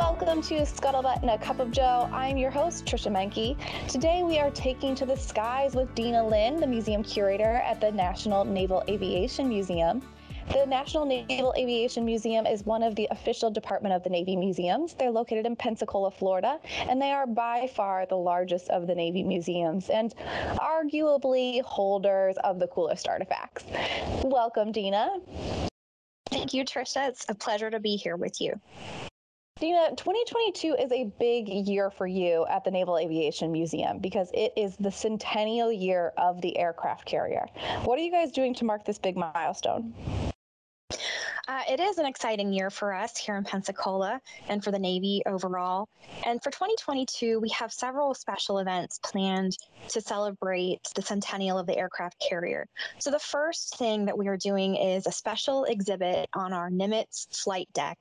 Welcome to Scuttlebutt and a Cup of Joe. I'm your host, Trisha Menke. Today we are taking to the skies with Dina Linn, the museum curator at the National Naval Aviation Museum. The National Naval Aviation Museum is one of the official Department of the Navy museums. They're located in Pensacola, Florida, and they are by far the largest of the Navy museums and arguably holders of the coolest artifacts. Welcome, Dina. Thank you, Trisha. It's a pleasure to be here with you. Dina, 2022 is a big year for you at the Naval Aviation Museum because it is the centennial year of the aircraft carrier. What are you guys doing to mark this big milestone? Uh, it is an exciting year for us here in Pensacola and for the Navy overall. And for 2022, we have several special events planned to celebrate the centennial of the aircraft carrier. So, the first thing that we are doing is a special exhibit on our Nimitz flight deck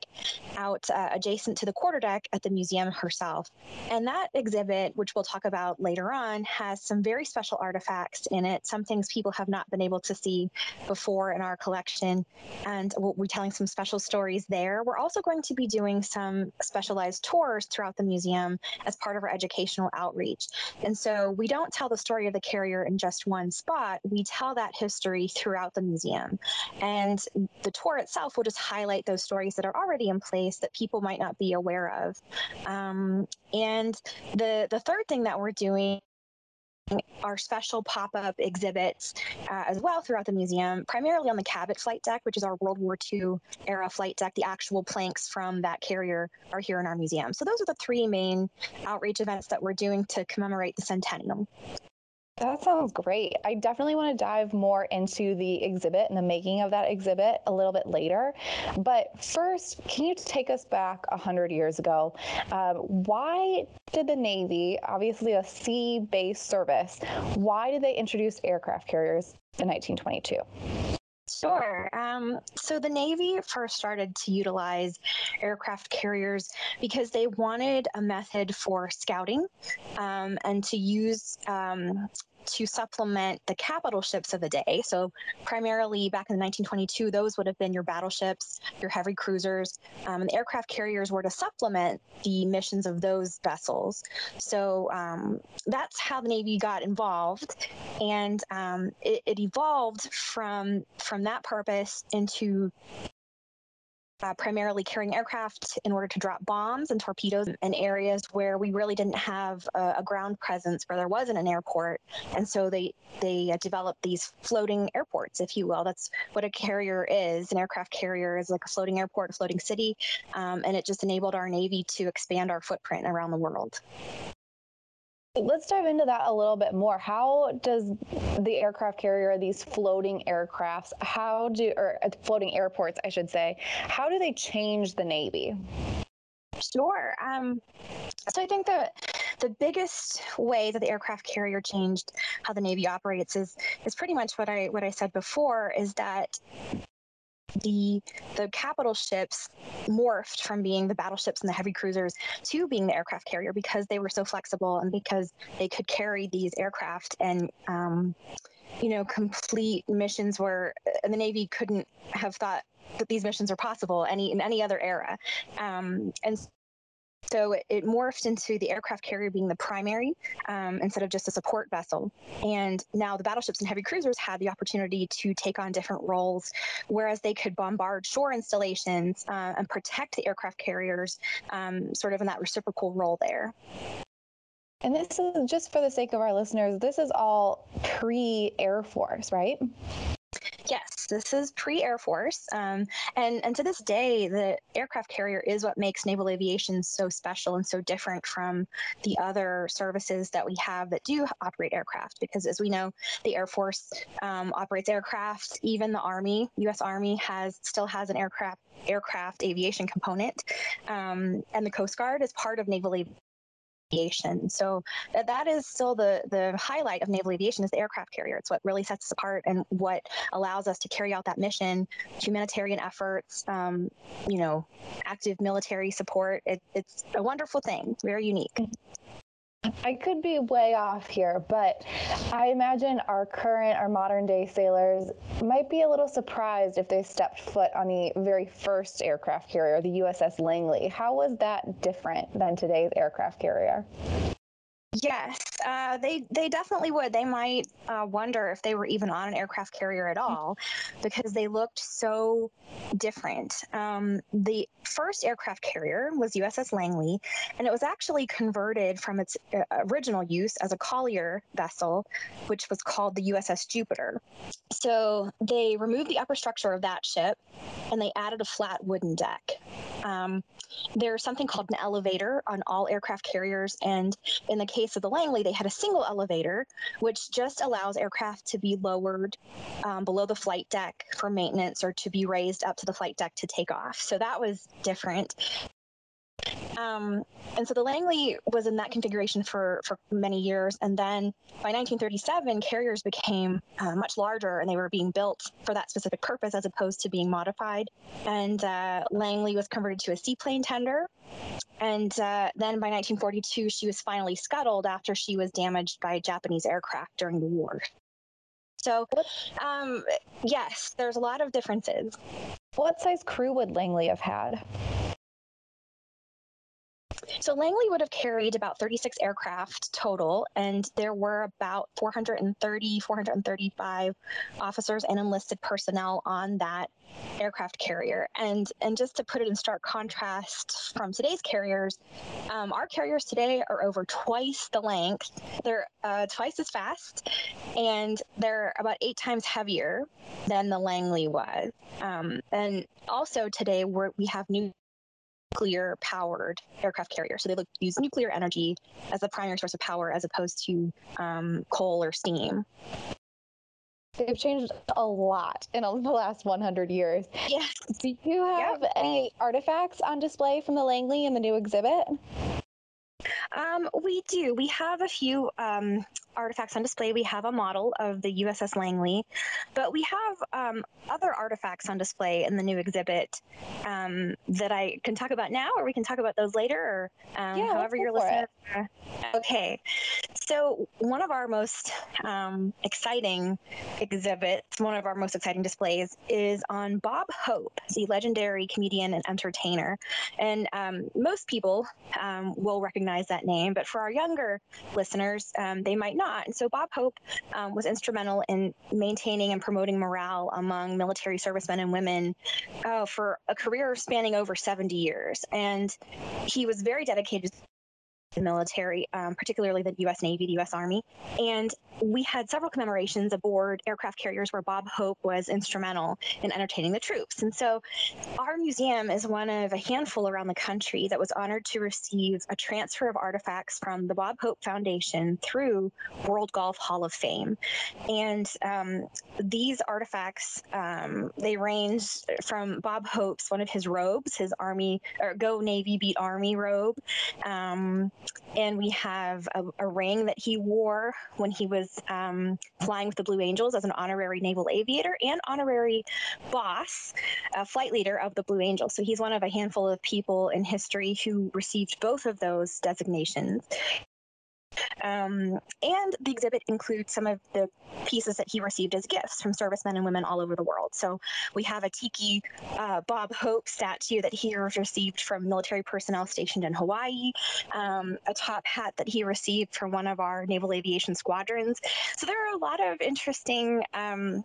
out uh, adjacent to the quarterdeck at the museum herself. And that exhibit, which we'll talk about later on, has some very special artifacts in it, some things people have not been able to see before in our collection. And we'll, we telling some special stories there. We're also going to be doing some specialized tours throughout the museum as part of our educational outreach. And so we don't tell the story of the carrier in just one spot, we tell that history throughout the museum. And the tour itself will just highlight those stories that are already in place that people might not be aware of. Um, and the, the third thing that we're doing our special pop-up exhibits uh, as well throughout the museum, primarily on the Cabot flight deck, which is our World War II era flight deck. The actual planks from that carrier are here in our museum. So those are the three main outreach events that we're doing to commemorate the centennial. That sounds great. I definitely want to dive more into the exhibit and the making of that exhibit a little bit later. But first, can you take us back 100 years ago? Um, why did the Navy, obviously a sea based service, why did they introduce aircraft carriers in 1922? Sure. Um, so the Navy first started to utilize aircraft carriers because they wanted a method for scouting um, and to use um, to supplement the capital ships of the day. So, primarily back in 1922, those would have been your battleships, your heavy cruisers, um, and the aircraft carriers were to supplement the missions of those vessels. So, um, that's how the Navy got involved, and um, it, it evolved from from that purpose into uh, primarily carrying aircraft in order to drop bombs and torpedoes in areas where we really didn't have a, a ground presence, where there wasn't an airport, and so they they uh, developed these floating airports, if you will. That's what a carrier is. An aircraft carrier is like a floating airport, a floating city, um, and it just enabled our navy to expand our footprint around the world. Let's dive into that a little bit more. How does the aircraft carrier, these floating aircrafts, how do, or uh, floating airports, I should say, how do they change the Navy? Sure. Um, so I think that the biggest way that the aircraft carrier changed how the Navy operates is is pretty much what I what I said before is that the the capital ships morphed from being the battleships and the heavy cruisers to being the aircraft carrier because they were so flexible and because they could carry these aircraft and um, you know complete missions where the navy couldn't have thought that these missions are possible any in any other era. Um, and so it, morphed into the aircraft carrier being the primary um, instead of just a support vessel. And now the battleships and heavy cruisers had the opportunity to take on different roles, whereas they could bombard shore installations uh, and protect the aircraft carriers, um, sort of in that reciprocal role there. And this is just for the sake of our listeners, this is all pre Air Force, right? Yes, this is pre Air Force. Um, and, and to this day, the aircraft carrier is what makes naval aviation so special and so different from the other services that we have that do operate aircraft. Because as we know, the Air Force um, operates aircraft, even the Army, US Army, has still has an aircraft aircraft aviation component. Um, and the Coast Guard is part of naval aviation aviation. So that, is still the the highlight of naval aviation is the aircraft carrier. It's what really sets us apart and what allows us to carry out that mission, humanitarian efforts, um, you know, active military support. It, it's a wonderful thing. Very unique. I could be way off here, but I imagine our current, our modern day sailors might be a little surprised if they stepped foot on the very first aircraft carrier, the USS Langley. How was that different than today's aircraft carrier? Yes, uh, they they definitely would. They might uh, wonder if they were even on an aircraft carrier at all, because they looked so different. Um, the first aircraft carrier was USS Langley, and it was actually converted from its uh, original use as a collier vessel, which was called the USS Jupiter. So they removed the upper structure of that ship, and they added a flat wooden deck. Um, there's something called an elevator on all aircraft carriers, and in the case of the Langley, they had a single elevator, which just allows aircraft to be lowered um, below the flight deck for maintenance or to be raised up to the flight deck to take off. So that was different. Um, and so the Langley was in that configuration for, for many years. And then by 1937, carriers became uh, much larger and they were being built for that specific purpose as opposed to being modified. And uh, Langley was converted to a seaplane tender. And uh, then by 1942, she was finally scuttled after she was damaged by Japanese aircraft during the war. So, um, yes, there's a lot of differences. What size crew would Langley have had? So Langley would have carried about 36 aircraft total, and there were about 430, 435 officers and enlisted personnel on that aircraft carrier. And and just to put it in stark contrast from today's carriers, um, our carriers today are over twice the length. They're uh, twice as fast, and they're about eight times heavier than the Langley was. Um, and also today we we have new nuclear powered aircraft carrier. So they look, use nuclear energy as the primary source of power as opposed to um, coal or steam. They've changed a lot in the last 100 years. Yes. Do you have yep. any artifacts on display from the Langley in the new exhibit? Um, we do. We have a few um, artifacts on display. We have a model of the USS Langley, but we have um, other artifacts on display in the new exhibit um, that I can talk about now, or we can talk about those later, or um, yeah, however you're listening. Okay. So, one of our most um, exciting exhibits, one of our most exciting displays, is on Bob Hope, the legendary comedian and entertainer. And most people will recognize that name, but for our younger listeners, they might not. And so Bob Hope um, was instrumental in maintaining and promoting morale among military servicemen and women uh, for a career spanning over 70 years. And he was very dedicated the military, um, particularly the U.S. Navy, the U.S. Army. And we had several commemorations aboard aircraft carriers where Bob Hope was instrumental in entertaining the troops. And so our museum is one of a handful around the country that was honored to receive a transfer of artifacts from the Bob Hope Foundation through World Golf Hall of Fame. And um, these artifacts, um, they range from Bob Hope's, one of his robes, his Army, or Go Navy Beat Army robe. Um, and we have a, a, ring that he wore when he was um, flying with the Blue Angels as an honorary naval aviator and honorary boss, a flight leader of the Blue Angels. So he's one of a handful of people in history who received both of those designations. Um, and the exhibit includes some of the pieces that he received as gifts from servicemen and women all over the world. So we have a tiki uh, Bob Hope statue that he received from military personnel stationed in Hawaii, um, a top hat that he received from one of our naval aviation squadrons. So there are a lot of interesting um,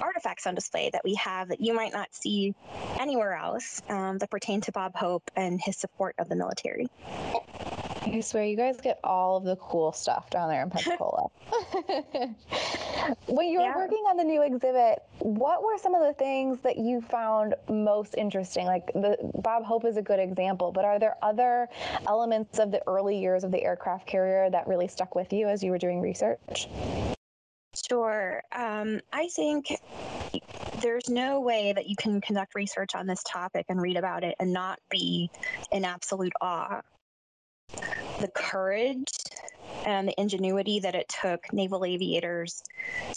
artifacts on display that we have that you might not see anywhere else um, that pertain to Bob Hope and his support of the military. I swear you guys get all of the cool stuff down there in Pensacola. when you were yeah. working on the new exhibit, what were some of the things that you found most interesting? Like the Bob Hope is a good example, but are there other elements of the early years of the aircraft carrier that really stuck with you as you were doing research? Sure. Um, I think there's no way that you can conduct research on this topic and read about it and not be in absolute awe the courage and the ingenuity that it took naval aviators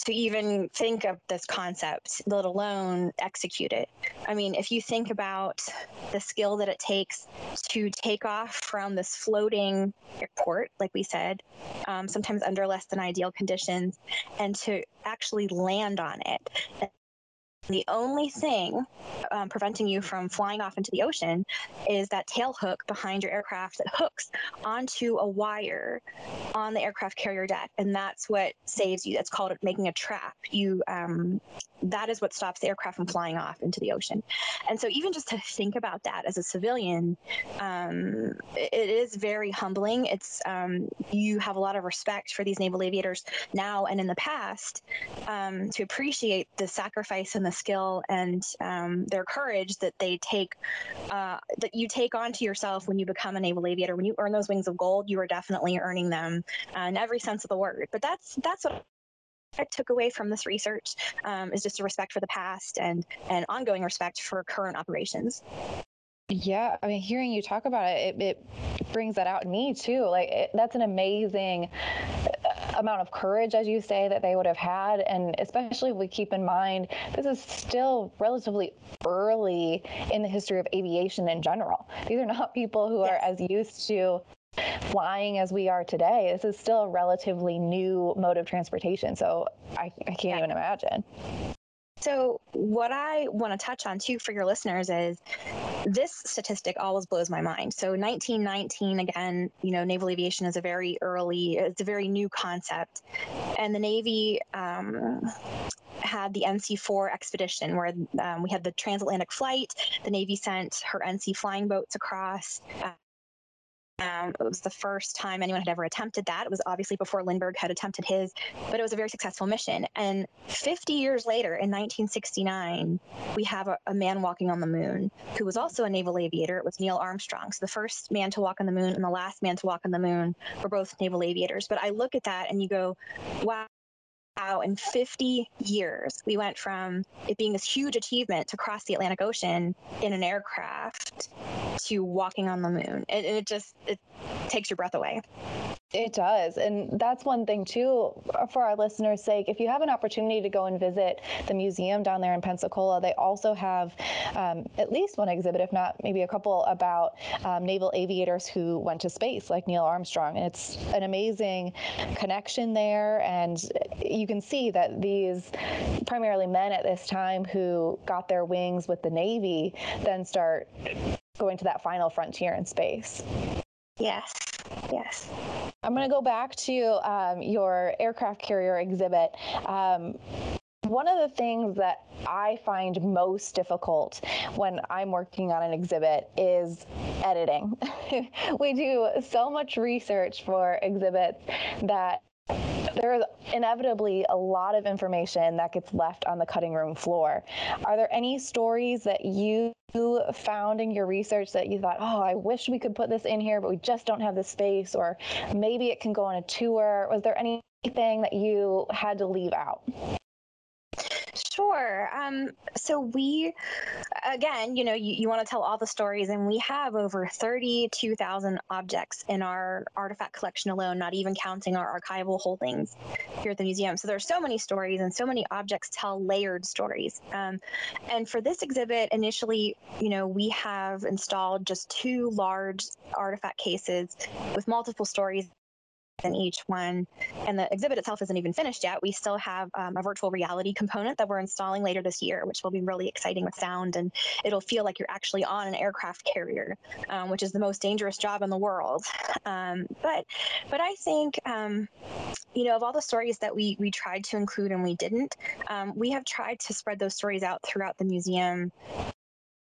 to even think of this concept, let alone execute it. I mean, if you think about the skill that it takes to take off from this floating airport, like we said, um, sometimes under less than ideal conditions, and to actually land on it the only thing um, preventing you from flying off into the ocean is that tail hook behind your aircraft that hooks onto a wire on the aircraft carrier deck, and that's what saves you. That's called making a trap. You um, that is what stops the aircraft from flying off into the ocean. And so, even just to think about that as a civilian, um, it, is very humbling. It's um, you have a lot of respect for these naval aviators now and in the past um, to appreciate the sacrifice and the skill and um, their courage that they take uh, that you take onto yourself when you become a naval aviator. When you earn those wings of gold, you are definitely earning them uh, in every sense of the word. But that's that's what I took away from this research um, is just a respect for the past and and ongoing respect for current operations. Yeah, I mean, hearing you talk about it, it, it brings that out in me too. Like, it, that's an amazing uh, amount of courage, as you say, that they would have had. And especially if we keep in mind, this is still relatively early in the history of aviation in general. These are not people who yes. are as used to flying as we are today. This is still a relatively new mode of transportation. So I, I can't yeah. even imagine. So, what I want to touch on too for your listeners is this statistic always blows my mind. So, 1919, again, you know, naval aviation is a very early, it's a very new concept. And the Navy, um, had the NC4 expedition where um, we had the transatlantic flight. The Navy sent her NC flying boats across. It was the first time anyone had ever attempted that. It was obviously before Lindbergh had attempted his, but it was a very successful mission. And 50 years later, in 1969, we have a, a man walking on the moon who was also a naval aviator. It was Neil Armstrong. So the first man to walk on the moon and the last man to walk on the moon were both naval aviators. But I look at that and you go, wow how in 50 years we went from it being this huge achievement to cross the Atlantic Ocean in an aircraft to walking on the moon. And it, it just it takes your breath away. It does. And that's one thing, too, for our listeners' sake. If you have an opportunity to go and visit the museum down there in Pensacola, they also have um, at least one exhibit, if not maybe a couple, about um, naval aviators who went to space, like Neil Armstrong. And it's an amazing connection there. And you can see that these primarily men at this time who got their wings with the Navy then start going to that final frontier in space. Yes. Yes. I'm going to go back to um, your aircraft carrier exhibit. Um, one of the things that I find most difficult when I'm working on an exhibit is editing. we do so much research for exhibits that there's inevitably a lot of information that gets left on the cutting room floor. Are there any stories that you found in your research that you thought, oh, I wish we could put this in here, but we just don't have the space, or maybe it can go on a tour? Was there anything that you had to leave out? Sure. Um, so we, again, you know, you, you want to tell all the stories, and we have over 32,000 objects in our artifact collection alone, not even counting our archival holdings here at the museum. So there's so many stories, and so many objects tell layered stories. Um, and for this exhibit, initially, you know, we have installed just two large artifact cases with multiple stories in each one. And the exhibit itself isn't even finished yet. We still have um, a virtual reality component that we're installing later this year, which will be really exciting with sound. And it'll feel like you're actually on an aircraft carrier, um, which is the most dangerous job in the world. Um, but, but I think, um, you know, of all the stories that we, we tried to include and we didn't, um, we have tried to spread those stories out throughout the museum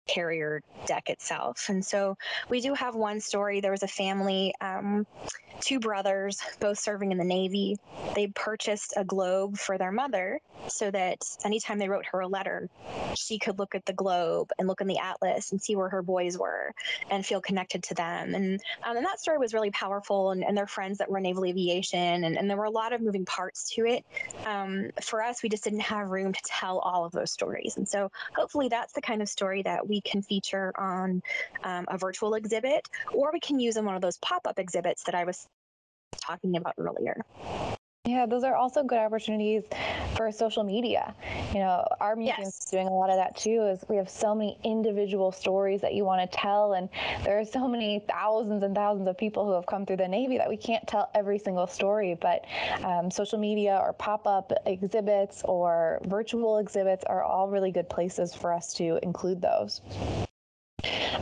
carrier deck itself. And so we do have one story. There was a family, um, two brothers, both serving in the Navy. They purchased a globe for their mother so that anytime they wrote her a letter, she could look at the globe and look in the atlas and see where her boys were and feel connected to them. And, um, and that story was really powerful. And, and their friends that were naval aviation, and, and there were a lot of moving parts to it. Um, for us, we just didn't have room to tell all of those stories. And so hopefully that's the kind of story that we can feature on um, a virtual exhibit, or we can use in one of those pop up exhibits that I was talking about earlier. Yeah, those are also good opportunities for social media. You know, our museum yes. is doing a lot of that too. Is we have so many individual stories that you want to tell, and there are so many thousands and thousands of people who have come through the Navy that we can't tell every single story. But um, social media or pop-up exhibits or virtual exhibits are all really good places for us to include those.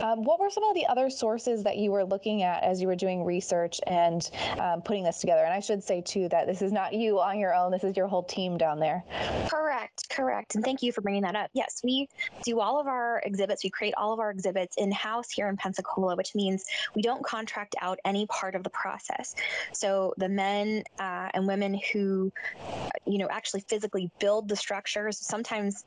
Um, what were some of the other sources that you were looking at as you were doing research and um, putting this together? And I should say, too, that this is not you on your own, this is your whole team down there. Correct, correct. And thank you for bringing that up. Yes, we do all of our exhibits, we create all of our exhibits in house here in Pensacola, which means we don't contract out any part of the process. So the men uh, and women who, you know, actually physically build the structures, sometimes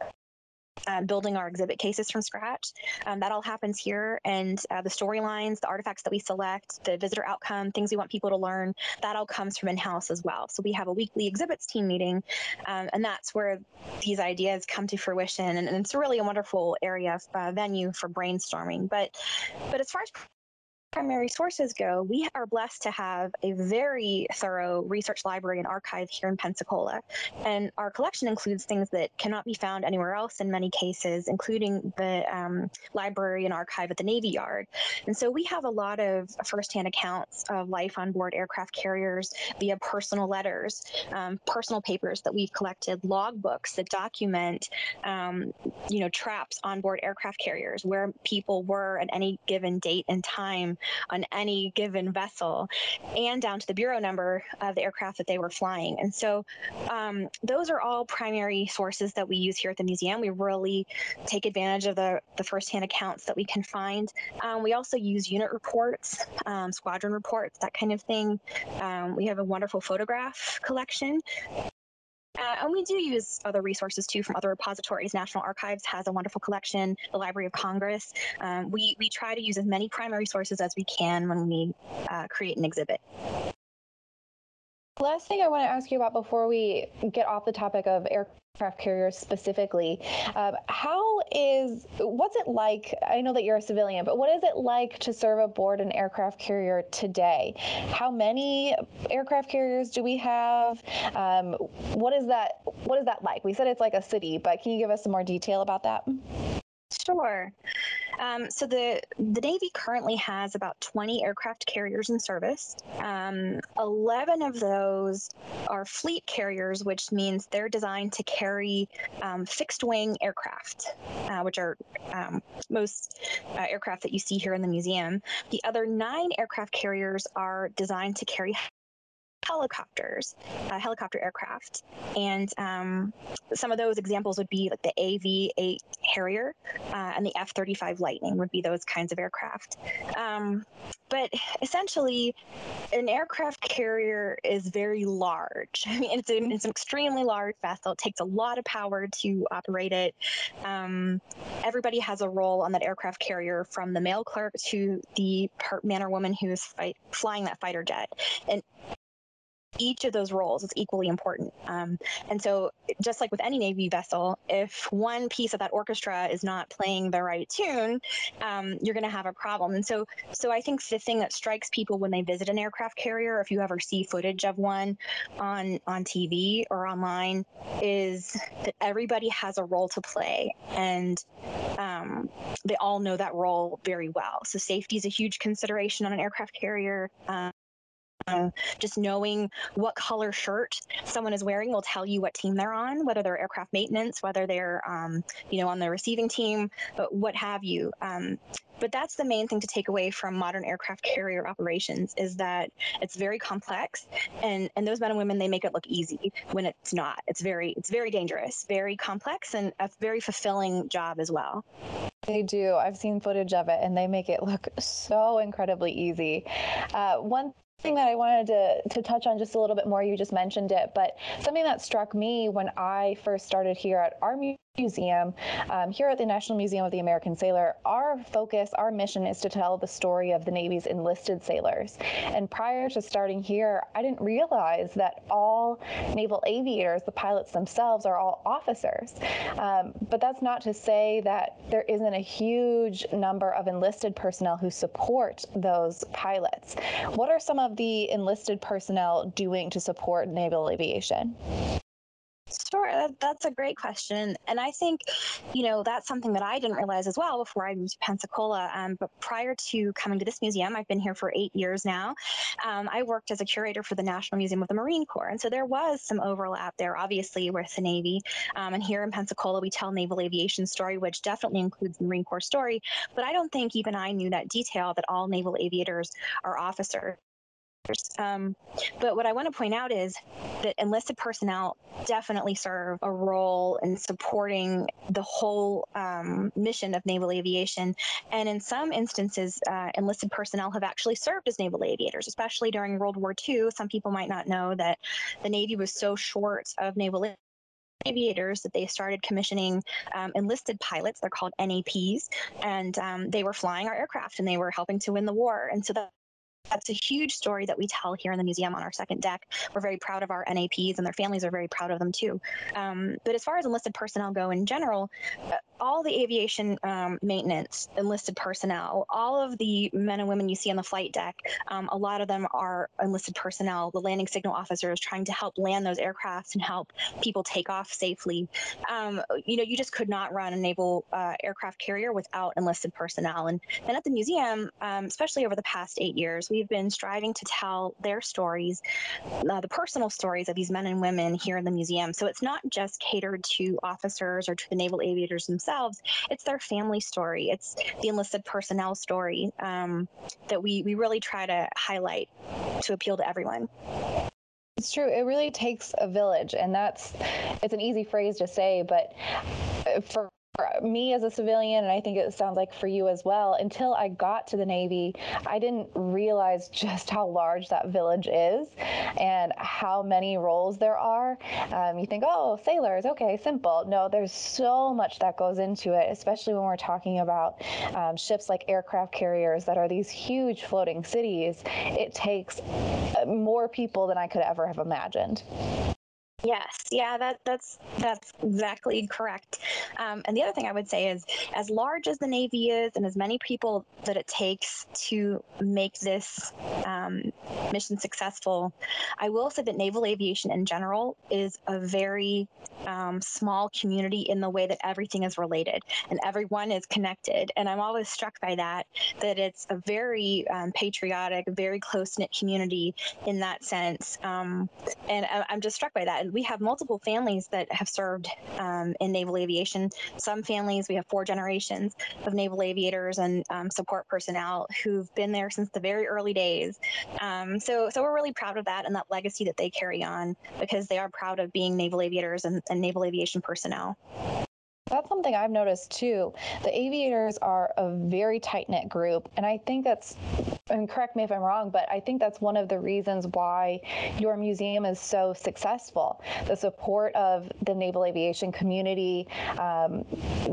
um, building our exhibit cases from scratch. Um, that all happens here. And uh, the storylines, the artifacts that we select, the visitor outcome, things we want people to learn, that all comes from in house as well. So we have a weekly exhibits team meeting, um, and that's where these ideas come to fruition. And, and it's really a wonderful area, uh, venue for brainstorming. But, but as far as primary sources go, we are blessed to have a very thorough research library and archive here in Pensacola. And our collection includes things that cannot be found anywhere else in many cases, including the um, library and archive at the Navy Yard. And so we have a lot of firsthand accounts of life on board aircraft carriers via personal letters, um, personal papers that we've collected, logbooks that document, um, you know, traps on board aircraft carriers, where people were at any given date and time on any given vessel and down to the bureau number of the aircraft that they were flying. And so um, those are all primary sources that we use here at the museum. We really take advantage of the, the firsthand accounts that we can find. Um, we also use unit reports, um, squadron reports, that kind of thing. Um, we have a wonderful photograph collection uh, and we do use other resources too from other repositories. National Archives has a wonderful collection, the Library of Congress. Um, we, we try to use as many primary sources as we can when we uh, create an exhibit. Last thing I want to ask you about before we get off the topic of aircraft carriers specifically, um, how is what's it like? I know that you're a civilian, but what is it like to serve aboard an aircraft carrier today? How many aircraft carriers do we have? Um, what is that? What is that like? We said it's like a city, but can you give us some more detail about that? Sure. Um, so the the Navy currently has about 20 aircraft carriers in service. Um, 11 of those are fleet carriers, which means they're designed to carry um, fixed wing aircraft, uh, which are um, most uh, aircraft that you see here in the museum. The other nine aircraft carriers are designed to carry helicopters, uh, helicopter aircraft. And um, some of those examples would be like the AV 8 Harrier uh, and the F 35 Lightning, would be those kinds of aircraft. Um, but essentially, an aircraft carrier is very large. I mean, it's an, it's an extremely large vessel. It takes a lot of power to operate it. Um, everybody has a role on that aircraft carrier, from the mail clerk to the man or woman who is flying that fighter jet. And each of those roles is equally important. Um, and so, just like with any Navy vessel, if one piece of that orchestra is not playing the right tune, um, you're going to have a problem. And so, so I think the thing that strikes people when they visit an aircraft carrier, if you ever see footage of one on on TV or online, is that everybody has a role to play, and um, they all know that role very well. So safety is a huge consideration on an aircraft carrier. Um, just knowing what color shirt someone is wearing will tell you what team they're on, whether they're aircraft maintenance, whether they're, um, you know, on the receiving team, but what have you. Um, but that's the main thing to take away from modern aircraft carrier operations is that it's very complex and and those men and women they make it look easy when it's not. It's very it's very dangerous very complex and a very fulfilling job as well. They do. I've seen footage of it and they make it look so incredibly easy. Uh, one thing that I wanted to, to touch on just a little bit more, you just mentioned it, but something that struck me when I first started here at our Museum, um, here at the National Museum of the American Sailor, our focus, our mission is to tell the story of the Navy's enlisted sailors. And prior to starting here, I didn't realize that all naval aviators, the pilots themselves, are all officers. Um, but that's not to say that there isn't a huge number of enlisted personnel who support those pilots. What are some of the enlisted personnel doing to support naval aviation? Sure, that's a great question. And I think, you know, that's something that I didn't realize as well before I moved to Pensacola. Um, but prior to coming to this museum, I've been here for eight years now. Um, I worked as a curator for the National Museum of the Marine Corps. And so there was some overlap there, obviously, with the Navy. Um, and here in Pensacola, we tell naval aviation story, which definitely includes the Marine Corps story. But I don't think even I knew that detail that all naval aviators are officers. Um, but what I want to point out is that enlisted personnel definitely serve a role in supporting the whole um, mission of naval aviation. And in some instances, uh, enlisted personnel have actually served as naval aviators, especially during World War II. Some people might not know that the Navy was so short of naval aviators that they started commissioning um, enlisted pilots. They're called NAPs, and um, they were flying our aircraft and they were helping to win the war. And so that that's a huge story that we tell here in the museum on our second deck. We're very proud of our NAPs, and their families are very proud of them too. Um, but as far as enlisted personnel go in general, uh, all the aviation um, maintenance enlisted personnel, all of the men and women you see on the flight deck, um, a lot of them are enlisted personnel, the landing signal officers trying to help land those aircrafts and help people take off safely. Um, you know, you just could not run a naval uh, aircraft carrier without enlisted personnel. And, and at the museum, um, especially over the past eight years, we've been striving to tell their stories, uh, the personal stories of these men and women here in the museum. So it's not just catered to officers or to the naval aviators themselves, it's their family story, it's the enlisted personnel story um, that we, we really try to highlight to appeal to everyone. It's true. It really takes a village, and that's it's an easy phrase to say, but uh, for me as a civilian, and I think it sounds like for you as well, until I got to the Navy, I didn't realize just how large that village is and how many roles there are. Um, you think, oh, sailors, okay, simple. No, there's so much that goes into it, especially when we're talking about um, ships like aircraft carriers that are these huge floating cities. It takes uh, more people than I could ever have imagined. Yes, yeah, that that's that's exactly correct. Um, and the other thing I would say is, as large as the Navy is, and as many people that it takes to make this um, mission successful, I will say that naval aviation in general is a very um, small community in the way that everything is related and everyone is connected. And I'm always struck by that, that it's a very um, patriotic, very close knit community in that sense. Um, and I, I'm just struck by that we have multiple families that have served um, in naval aviation. Some families, we have four generations of naval aviators and um, support personnel who've been there since the very early days. Um, so, so we're really proud of that and that legacy that they carry on because they are proud of being naval aviators and, and naval aviation personnel. That's something I've noticed too. The aviators are a very tight knit group. And I think that's, and correct me if I'm wrong, but I think that's one of the reasons why your museum is so successful. The support of the naval aviation community, um,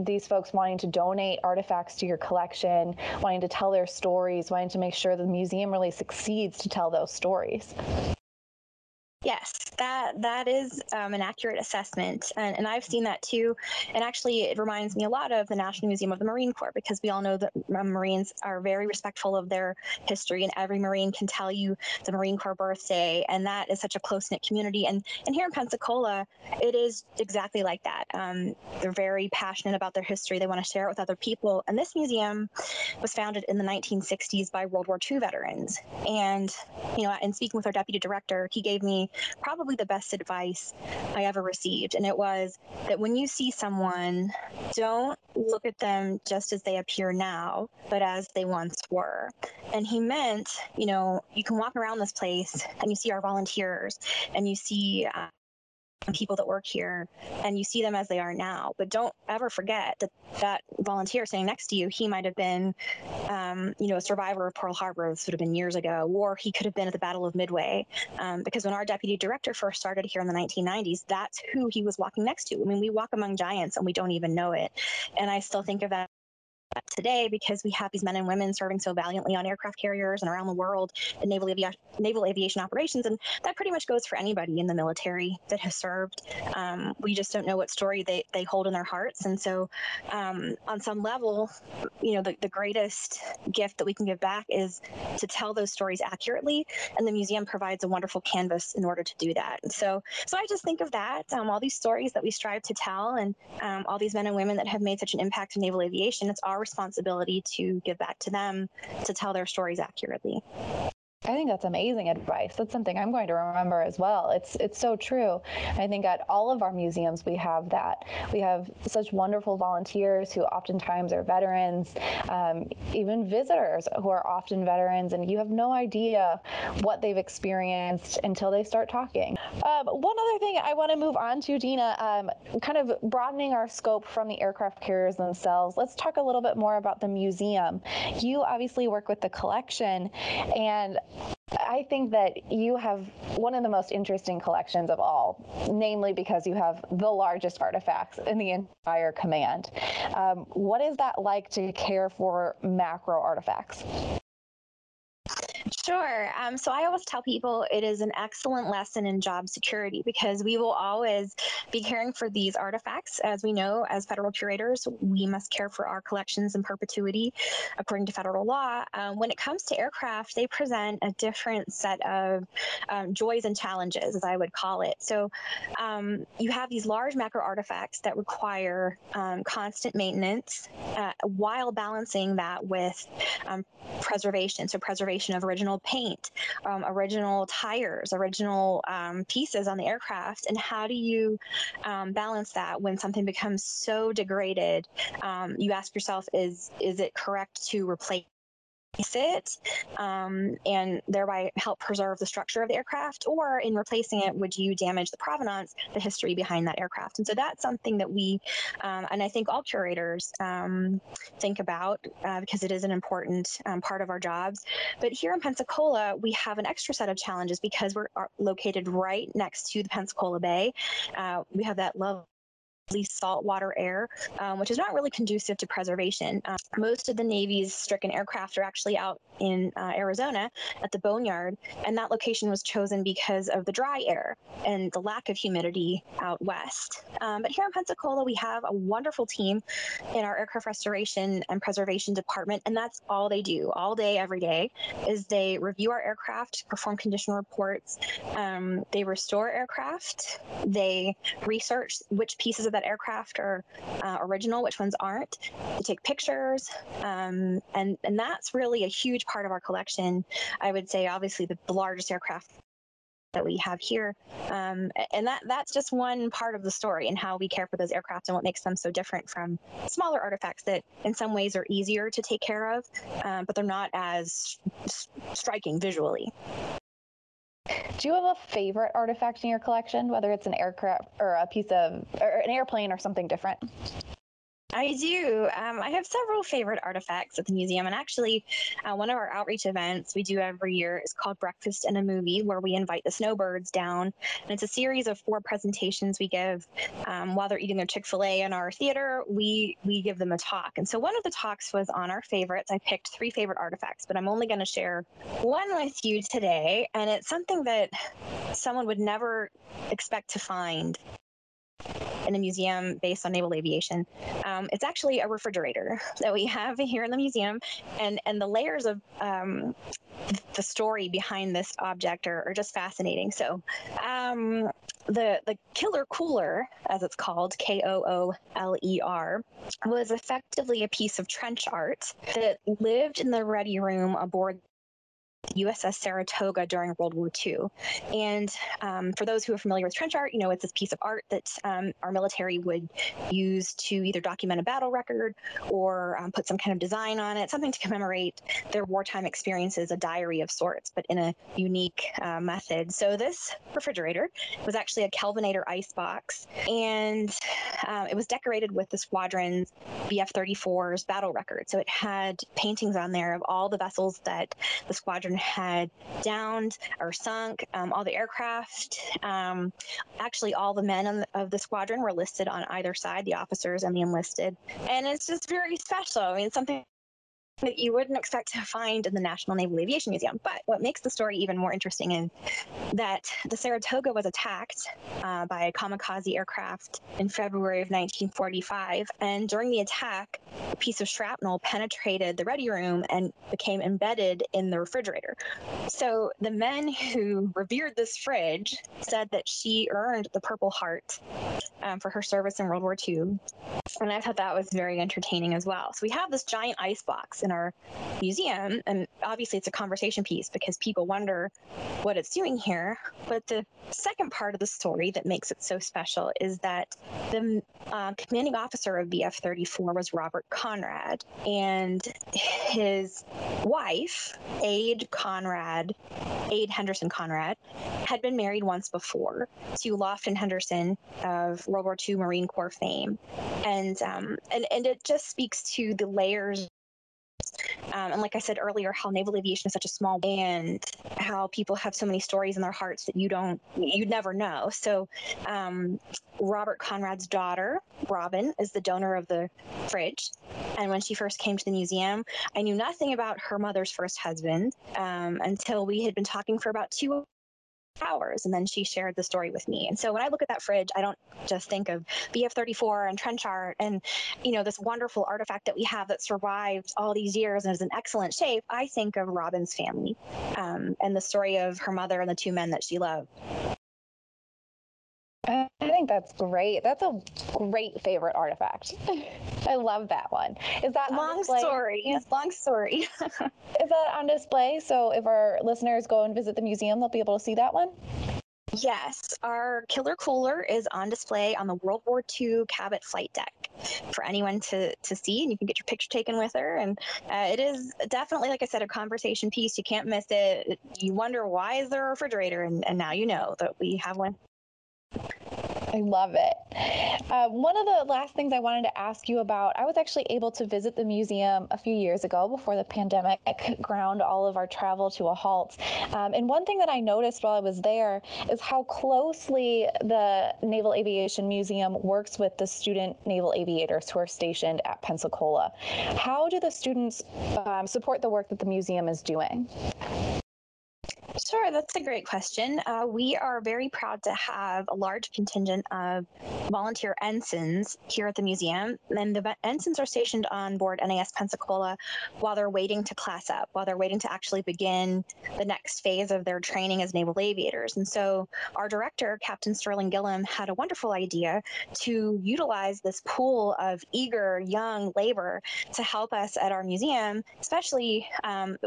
these folks wanting to donate artifacts to your collection, wanting to tell their stories, wanting to make sure the museum really succeeds to tell those stories. Yes, that that is um, an accurate assessment, and, and, I've seen that too. And actually, it reminds me a lot of the National Museum of the Marine Corps because we all know that Marines are very respectful of their history, and every Marine can tell you the Marine Corps birthday, and that is such a close knit community. And and here in Pensacola, it is exactly like that. Um, they're very passionate about their history. They want to share it with other people. And this museum was founded in the 1960s by World War II veterans. And you know, in speaking with our deputy director, he gave me probably the best advice I ever received. And it was that when you see someone, don't look at them just as they appear now, but as they once were. And he meant, you know, you can walk around this place and you see our volunteers and you see uh, people that work here and you see them as they are now. But don't ever forget that that volunteer sitting next to you he might have been um, you know a survivor of pearl harbor this would have been years ago or he could have been at the battle of midway. Um, because when our deputy director first started here in the 1990s that's who he was walking next to. I mean we walk among giants and we don't even know it. And i still think of that today because we have these men and women serving so valiantly on aircraft carriers and around the world in naval, avi- naval aviation operations. And that pretty much goes for anybody in the military that has served. Um, we just don't know what story they, they hold in their hearts. And so, um, on some level, you know, the, the greatest gift that we can give back is to tell those stories accurately. And the museum provides a wonderful canvas in order to do that. And so, so I just think of that, um, all these stories that we strive to tell and um, all these men and women that have made such an impact in naval aviation, it's our responsibility to give back to them to tell their stories accurately. I think that's amazing advice. That's something I'm going to remember as well. It's it's so true. I think at all of our museums we have that. We have such wonderful volunteers who oftentimes are veterans, um, even visitors who are often veterans, and you have no idea what they've experienced until they start talking. Um, one other thing I want to move on to, Dina, um, kind of broadening our scope from the aircraft carriers themselves. Let's talk a little bit more about the museum. You obviously work with the collection, and I think that you have one of the most interesting collections of all, namely because you have the largest artifacts in the entire command. Um, what is that like to care for macro artifacts? Sure. Um, so I always tell people it is an excellent lesson in job security because we will always be caring for these artifacts. As we know, as federal curators, we must care for our collections in perpetuity according to federal law. Um, when it comes to aircraft, they present a different set of um, joys and challenges, as I would call it. So um, you have these large macro artifacts that require um, constant maintenance uh, while balancing that with um, preservation. So preservation of original original paint, um, original tires, original um, pieces on the aircraft, and how do you um, balance that when something becomes so degraded? Um, you ask yourself, is is it correct to replace it um, and thereby help preserve the structure of the aircraft or in replacing it would you damage the provenance the history behind that aircraft? And so that's something that we um, and i think all curators um, think about uh, because it is an important um, part of our jobs. But here in pensacola we have an extra set of challenges because we're located right next to the pensacola bay. Uh, we have that love saltwater air, um, which is not really conducive to preservation. Um, most of the Navy's stricken aircraft are actually out in uh, Arizona at the Boneyard, and that location was chosen because of the dry air and the lack of humidity out west. Um, but here in Pensacola, we have a wonderful team in our aircraft restoration and preservation department, and that's all they do all day, every day, is they review our aircraft, perform condition reports, um, they restore aircraft, they research which pieces of that aircraft are uh, original, which ones aren't. They take pictures, um, and and that's really a huge part of our collection. I would say, obviously, the largest aircraft that we have here. Um, and that that's just one part of the story and how we care for those aircraft and what makes them so different from smaller artifacts that in some ways are easier to take care of, um, but they're not as striking visually. Do you have a favorite artifact in your collection, whether it's an aircraft or a piece of or an airplane or something different? I do. Um, I have several favorite artifacts at the museum, and actually, uh, one of our outreach events we do every year is called Breakfast and a Movie, where we invite the snowbirds down, and it's a series of four presentations we give um, while they're eating their Chick Fil A in our theater. We we give them a talk, and so one of the talks was on our favorites. I picked three favorite artifacts, but I'm only going to share one with you today, and it's something that someone would never expect to find in a museum based on naval aviation. Um, it's actually a refrigerator that we have here in the museum, and and the layers of um, the story behind this object are, are just fascinating. So, um, the the killer cooler, as it's called, K O O L E R, was effectively a piece of trench art that lived in the ready room aboard USS Saratoga during World War II. And um, for those who are familiar with trench art, you know, it's this piece of art that um, our military would use to either document a battle record or um, put some kind of design on it, something to commemorate their wartime experiences, a diary of sorts, but in a unique uh, method. So this refrigerator was actually a Kelvinator ice box, and um, it was decorated with the squadron's BF-34's battle record. So it had paintings on there of all the vessels that the squadron had downed or sunk, um, all the aircraft. Um, actually, all the men the, of the squadron were listed on either side, the officers and the enlisted. And it's just very special. I mean, something that you wouldn't expect to find in the National Naval Aviation Museum. But what makes the story even more interesting is that the Saratoga was attacked uh, by a kamikaze aircraft in February of 1945. And during the attack, a piece of shrapnel penetrated the ready room and became embedded in the refrigerator. So the men who revered this fridge said that she earned the Purple Heart um, for her service in World War II. And I thought that was very entertaining as well. So we have this giant ice box in our museum. And obviously, it's a conversation piece because people wonder what it's doing here. But the second part of the story that makes it so special is that the uh, commanding officer of BF 34 was Robert Conrad, and his wife, Ade Conrad, Ade Henderson Conrad, had been married once before to Lofton Henderson of World War II Marine Corps fame. And, um, and, and it just speaks to the layers um, and like I said earlier, how naval aviation is such a small and how people have so many stories in their hearts that you don't, you'd never know. So, um, Robert Conrad's daughter, Robin, is the donor of the fridge. And when she first came to the museum, I knew nothing about her mother's first husband um, until we had been talking for about two hours. And then she shared the story with me. And so when I look at that fridge, I don't just think of BF 34 and trench art and, you know, this wonderful artifact that we have that survived all these years and is in excellent shape. I think of Robin's family um, and the story of her mother and the two men that she loved. I think that's great. That's a great favorite artifact. I love that one. Is that long story? Long story. is that on display? So if our listeners go and visit the museum, they'll be able to see that one. Yes, our killer cooler is on display on the World War II Cabot flight deck for anyone to to see, and you can get your picture taken with her. And uh, it is definitely, like I said, a conversation piece. You can't miss it. You wonder why is there a refrigerator, and, and now you know that we have one. I love it. Uh, one of the last things I wanted to ask you about, I was actually able to visit the museum a few years ago before the pandemic ground all of our travel to a halt. Um, and one thing that I noticed while I was there is how closely the Naval Aviation Museum works with the student naval aviators who are stationed at Pensacola. How do the students um, support the work that the museum is doing? Sure, that's a great question. Uh, we are very proud to have a large contingent of volunteer ensigns here at the museum. And the ensigns are stationed on board NAS Pensacola while they're waiting to class up, while they're waiting to actually begin the next phase of their training as naval aviators. And so our director, Captain Sterling Gilliam, had a wonderful idea to utilize this pool of eager young labor to help us at our museum, especially, um,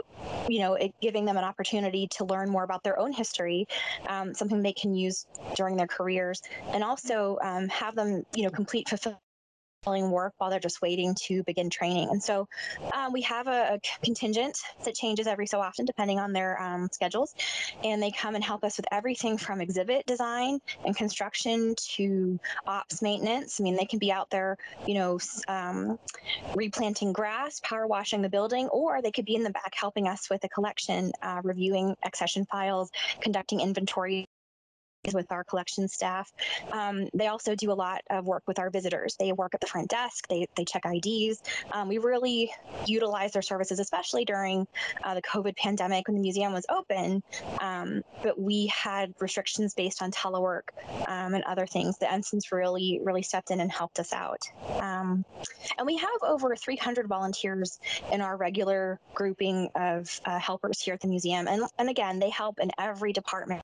you know, it, giving them an opportunity to learn learn more about their own history, um, something they can use during their careers, and also um, have them, you know, complete fulfill work while they're just waiting to begin training. And so um, we have a, a, contingent that changes every so often depending on their um, schedules. And they come and help us with everything from exhibit design and construction to ops maintenance. I mean, they can be out there, you know, um, replanting grass, power washing the building, or they could be in the back helping us with a collection, uh, reviewing accession files, conducting inventory with our collection staff. Um, they also do a lot of work with our visitors. They work at the front desk. They, they check IDs. Um, we really utilize their services, especially during uh, the COVID pandemic when the museum was open. Um, but we had restrictions based on telework um, and other things. The ensigns really, really stepped in and helped us out. Um, and we have over 300 volunteers in our regular grouping of uh, helpers here at the museum. And, and again, they help in every department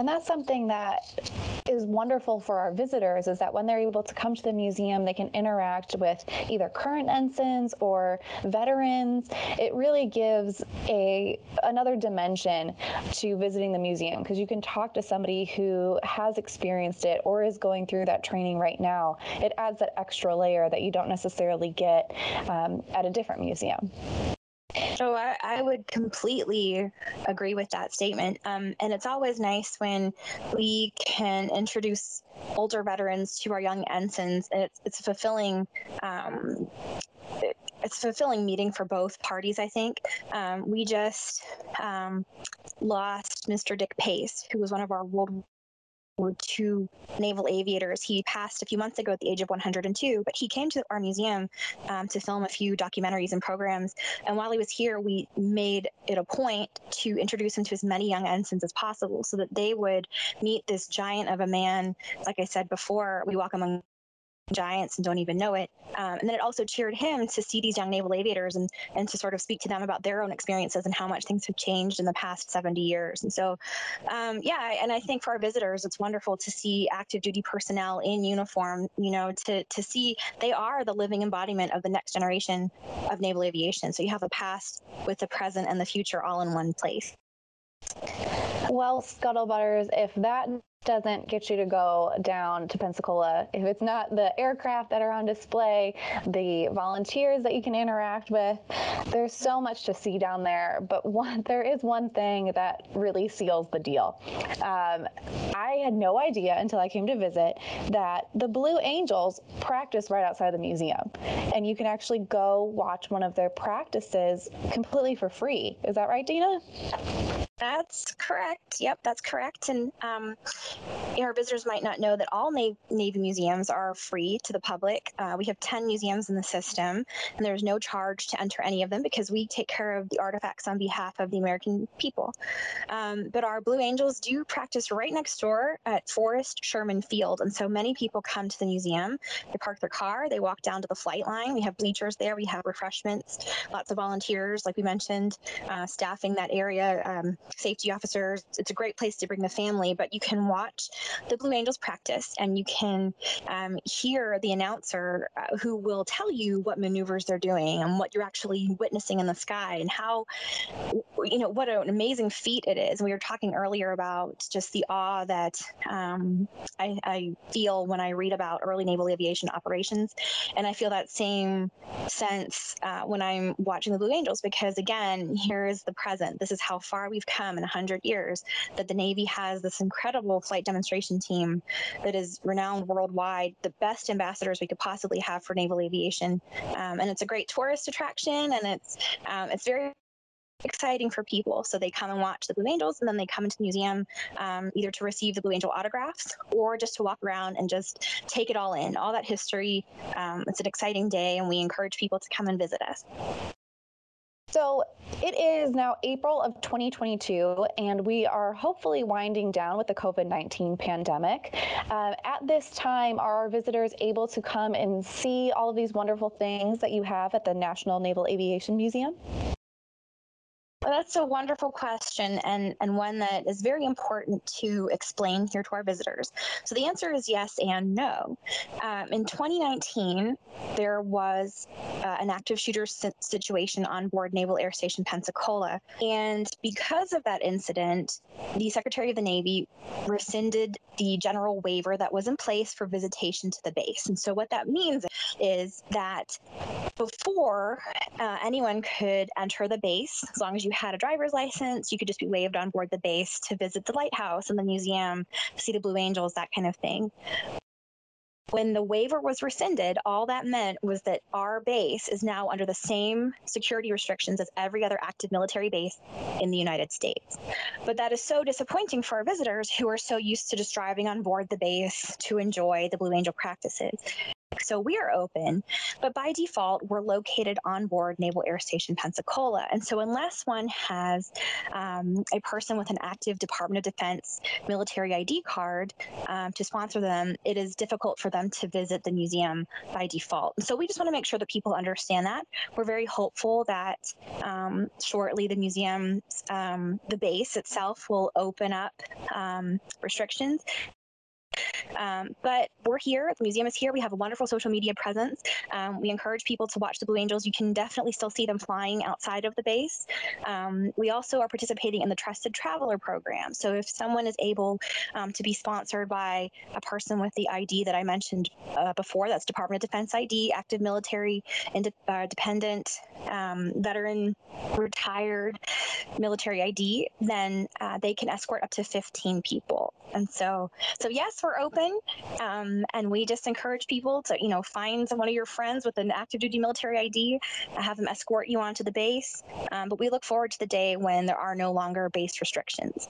and that's something that is wonderful for our visitors is that when they're able to come to the museum, they can interact with either current ensigns or veterans. It really gives a another dimension to visiting the museum because you can talk to somebody who has experienced it or is going through that training right now. It adds that extra layer that you don't necessarily get um, at a different museum. So I, I, would completely agree with that statement. Um, and it's always nice when we can introduce older veterans to our young ensigns. It's, it's fulfilling. Um, it's a fulfilling meeting for both parties, I think. Um, we just um, lost Mr. Dick Pace, who was one of our World were two naval aviators. He passed a few months ago at the age of 102, but he came to our museum um, to film a few documentaries and programs. And while he was here, we made it a point to introduce him to as many young ensigns as possible so that they would meet this giant of a man. Like I said before, we walk among giants and don't even know it. Um, and then it also cheered him to see these young naval aviators and, and to sort of speak to them about their own experiences and how much things have changed in the past 70 years. And so, um, yeah, and I think for our visitors, it's wonderful to see active duty personnel in uniform, you know, to, to see they are the living embodiment of the next generation of naval aviation. So you have a past with the present and the future all in one place. Well, Scuttlebutters, if that doesn't get you to go down to Pensacola, if it's not the aircraft that are on display, the volunteers that you can interact with, there's so much to see down there. But one, there is one thing that really seals the deal. Um, I had no idea until I came to visit that the Blue Angels practice right outside the museum, and you can actually go watch one of their practices completely for free. Is that right, Dina? That's correct. Yep, that's correct. And um, our visitors might not know that all Na- Navy museums are free to the public. Uh, we have 10 museums in the system, and there's no charge to enter any of them because we take care of the artifacts on behalf of the American people. Um, but our Blue Angels do practice right next door at Forrest Sherman Field. And so many people come to the museum, they park their car, they walk down to the flight line. We have bleachers there, we have refreshments, lots of volunteers, like we mentioned, uh, staffing that area. Um, safety officers. It's a great place to bring the family, but you can watch the Blue Angels practice and you can um, hear the announcer uh, who will tell you what maneuvers they're doing and what you're actually witnessing in the sky and how, you know, what an amazing feat it is. And we were talking earlier about just the awe that um, I, I feel when I read about early naval aviation operations. And I feel that same sense uh, when I'm watching the Blue Angels because, again, here is the present. This is how far we've come come in 100 years that the Navy has this incredible flight demonstration team that is renowned worldwide, the best ambassadors we could possibly have for naval aviation. Um, and it's a great tourist attraction and it's, um, it's very exciting for people. So they come and watch the Blue Angels and then they come into the museum um, either to receive the Blue Angel autographs or just to walk around and just take it all in, all that history. Um, it's an exciting day and we encourage people to come and visit us. So it is now April of 2022, and we are hopefully winding down with the COVID 19 pandemic. Uh, at this time, are our visitors able to come and see all of these wonderful things that you have at the National Naval Aviation Museum? That's a wonderful question and, and one that is very important to explain here to our visitors. So the answer is yes and no. Um, in 2019, there was uh, an active shooter situation on board Naval Air Station Pensacola. And because of that incident, the Secretary of the Navy rescinded the general waiver that was in place for visitation to the base. And so what that means is that before uh, anyone could enter the base, as long as you you had a driver's license, you could just be waved on board the base to visit the lighthouse and the museum, see the Blue Angels, that kind of thing. When the waiver was rescinded, all that meant was that our base is now under the same security restrictions as every other active military base in the United States. But that is so disappointing for our visitors who are so used to just driving on board the base to enjoy the Blue Angel practices. So we are open, but by default, we're located on board Naval Air Station Pensacola. And so unless one has um, a person with an active Department of Defense military ID card um, to sponsor them, it is difficult for them to visit the museum by default. And so we just want to make sure that people understand that. We're very hopeful that um, shortly the museum, um, the base itself will open up um, restrictions Um, but we're here. The museum is here. We have a wonderful social media presence. Um, we encourage people to watch the Blue Angels. You can definitely still see them flying outside of the base. Um, we also are participating in the Trusted Traveler program. So if someone is able um, to be sponsored by a person with the ID that I mentioned uh, before, that's Department of Defense ID, active military, ind- uh, dependent, um, veteran, retired military ID, then uh, they can escort up to 15 people. And so, so yes, we're open, um, and we just encourage people to, you know, find one of your friends with an active duty military ID, uh, have them escort you onto the base. Um, but we look forward to the day when there are no longer base restrictions.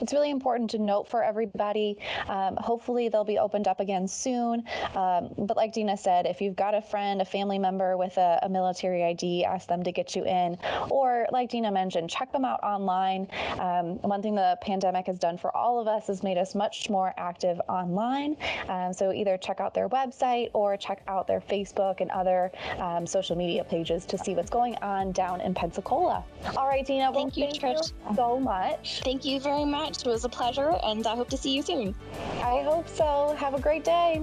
It's really important to note for everybody. Um, hopefully, they'll be opened up again soon. Um, but like Dina said, if you've got a friend, a family member with a, a, military ID, ask them to get you in. Or, like Dina mentioned, check them out online. Um, one thing the pandemic has done for all of us is made us much more active online. Um, so, either check out their website or check out their Facebook and other um, social media pages to see what's going on down in Pensacola. All right, Dina. Well, thank you, thank. You so much. Thank you very much. It was a pleasure, and I hope to see you soon. I hope so. Have a great day.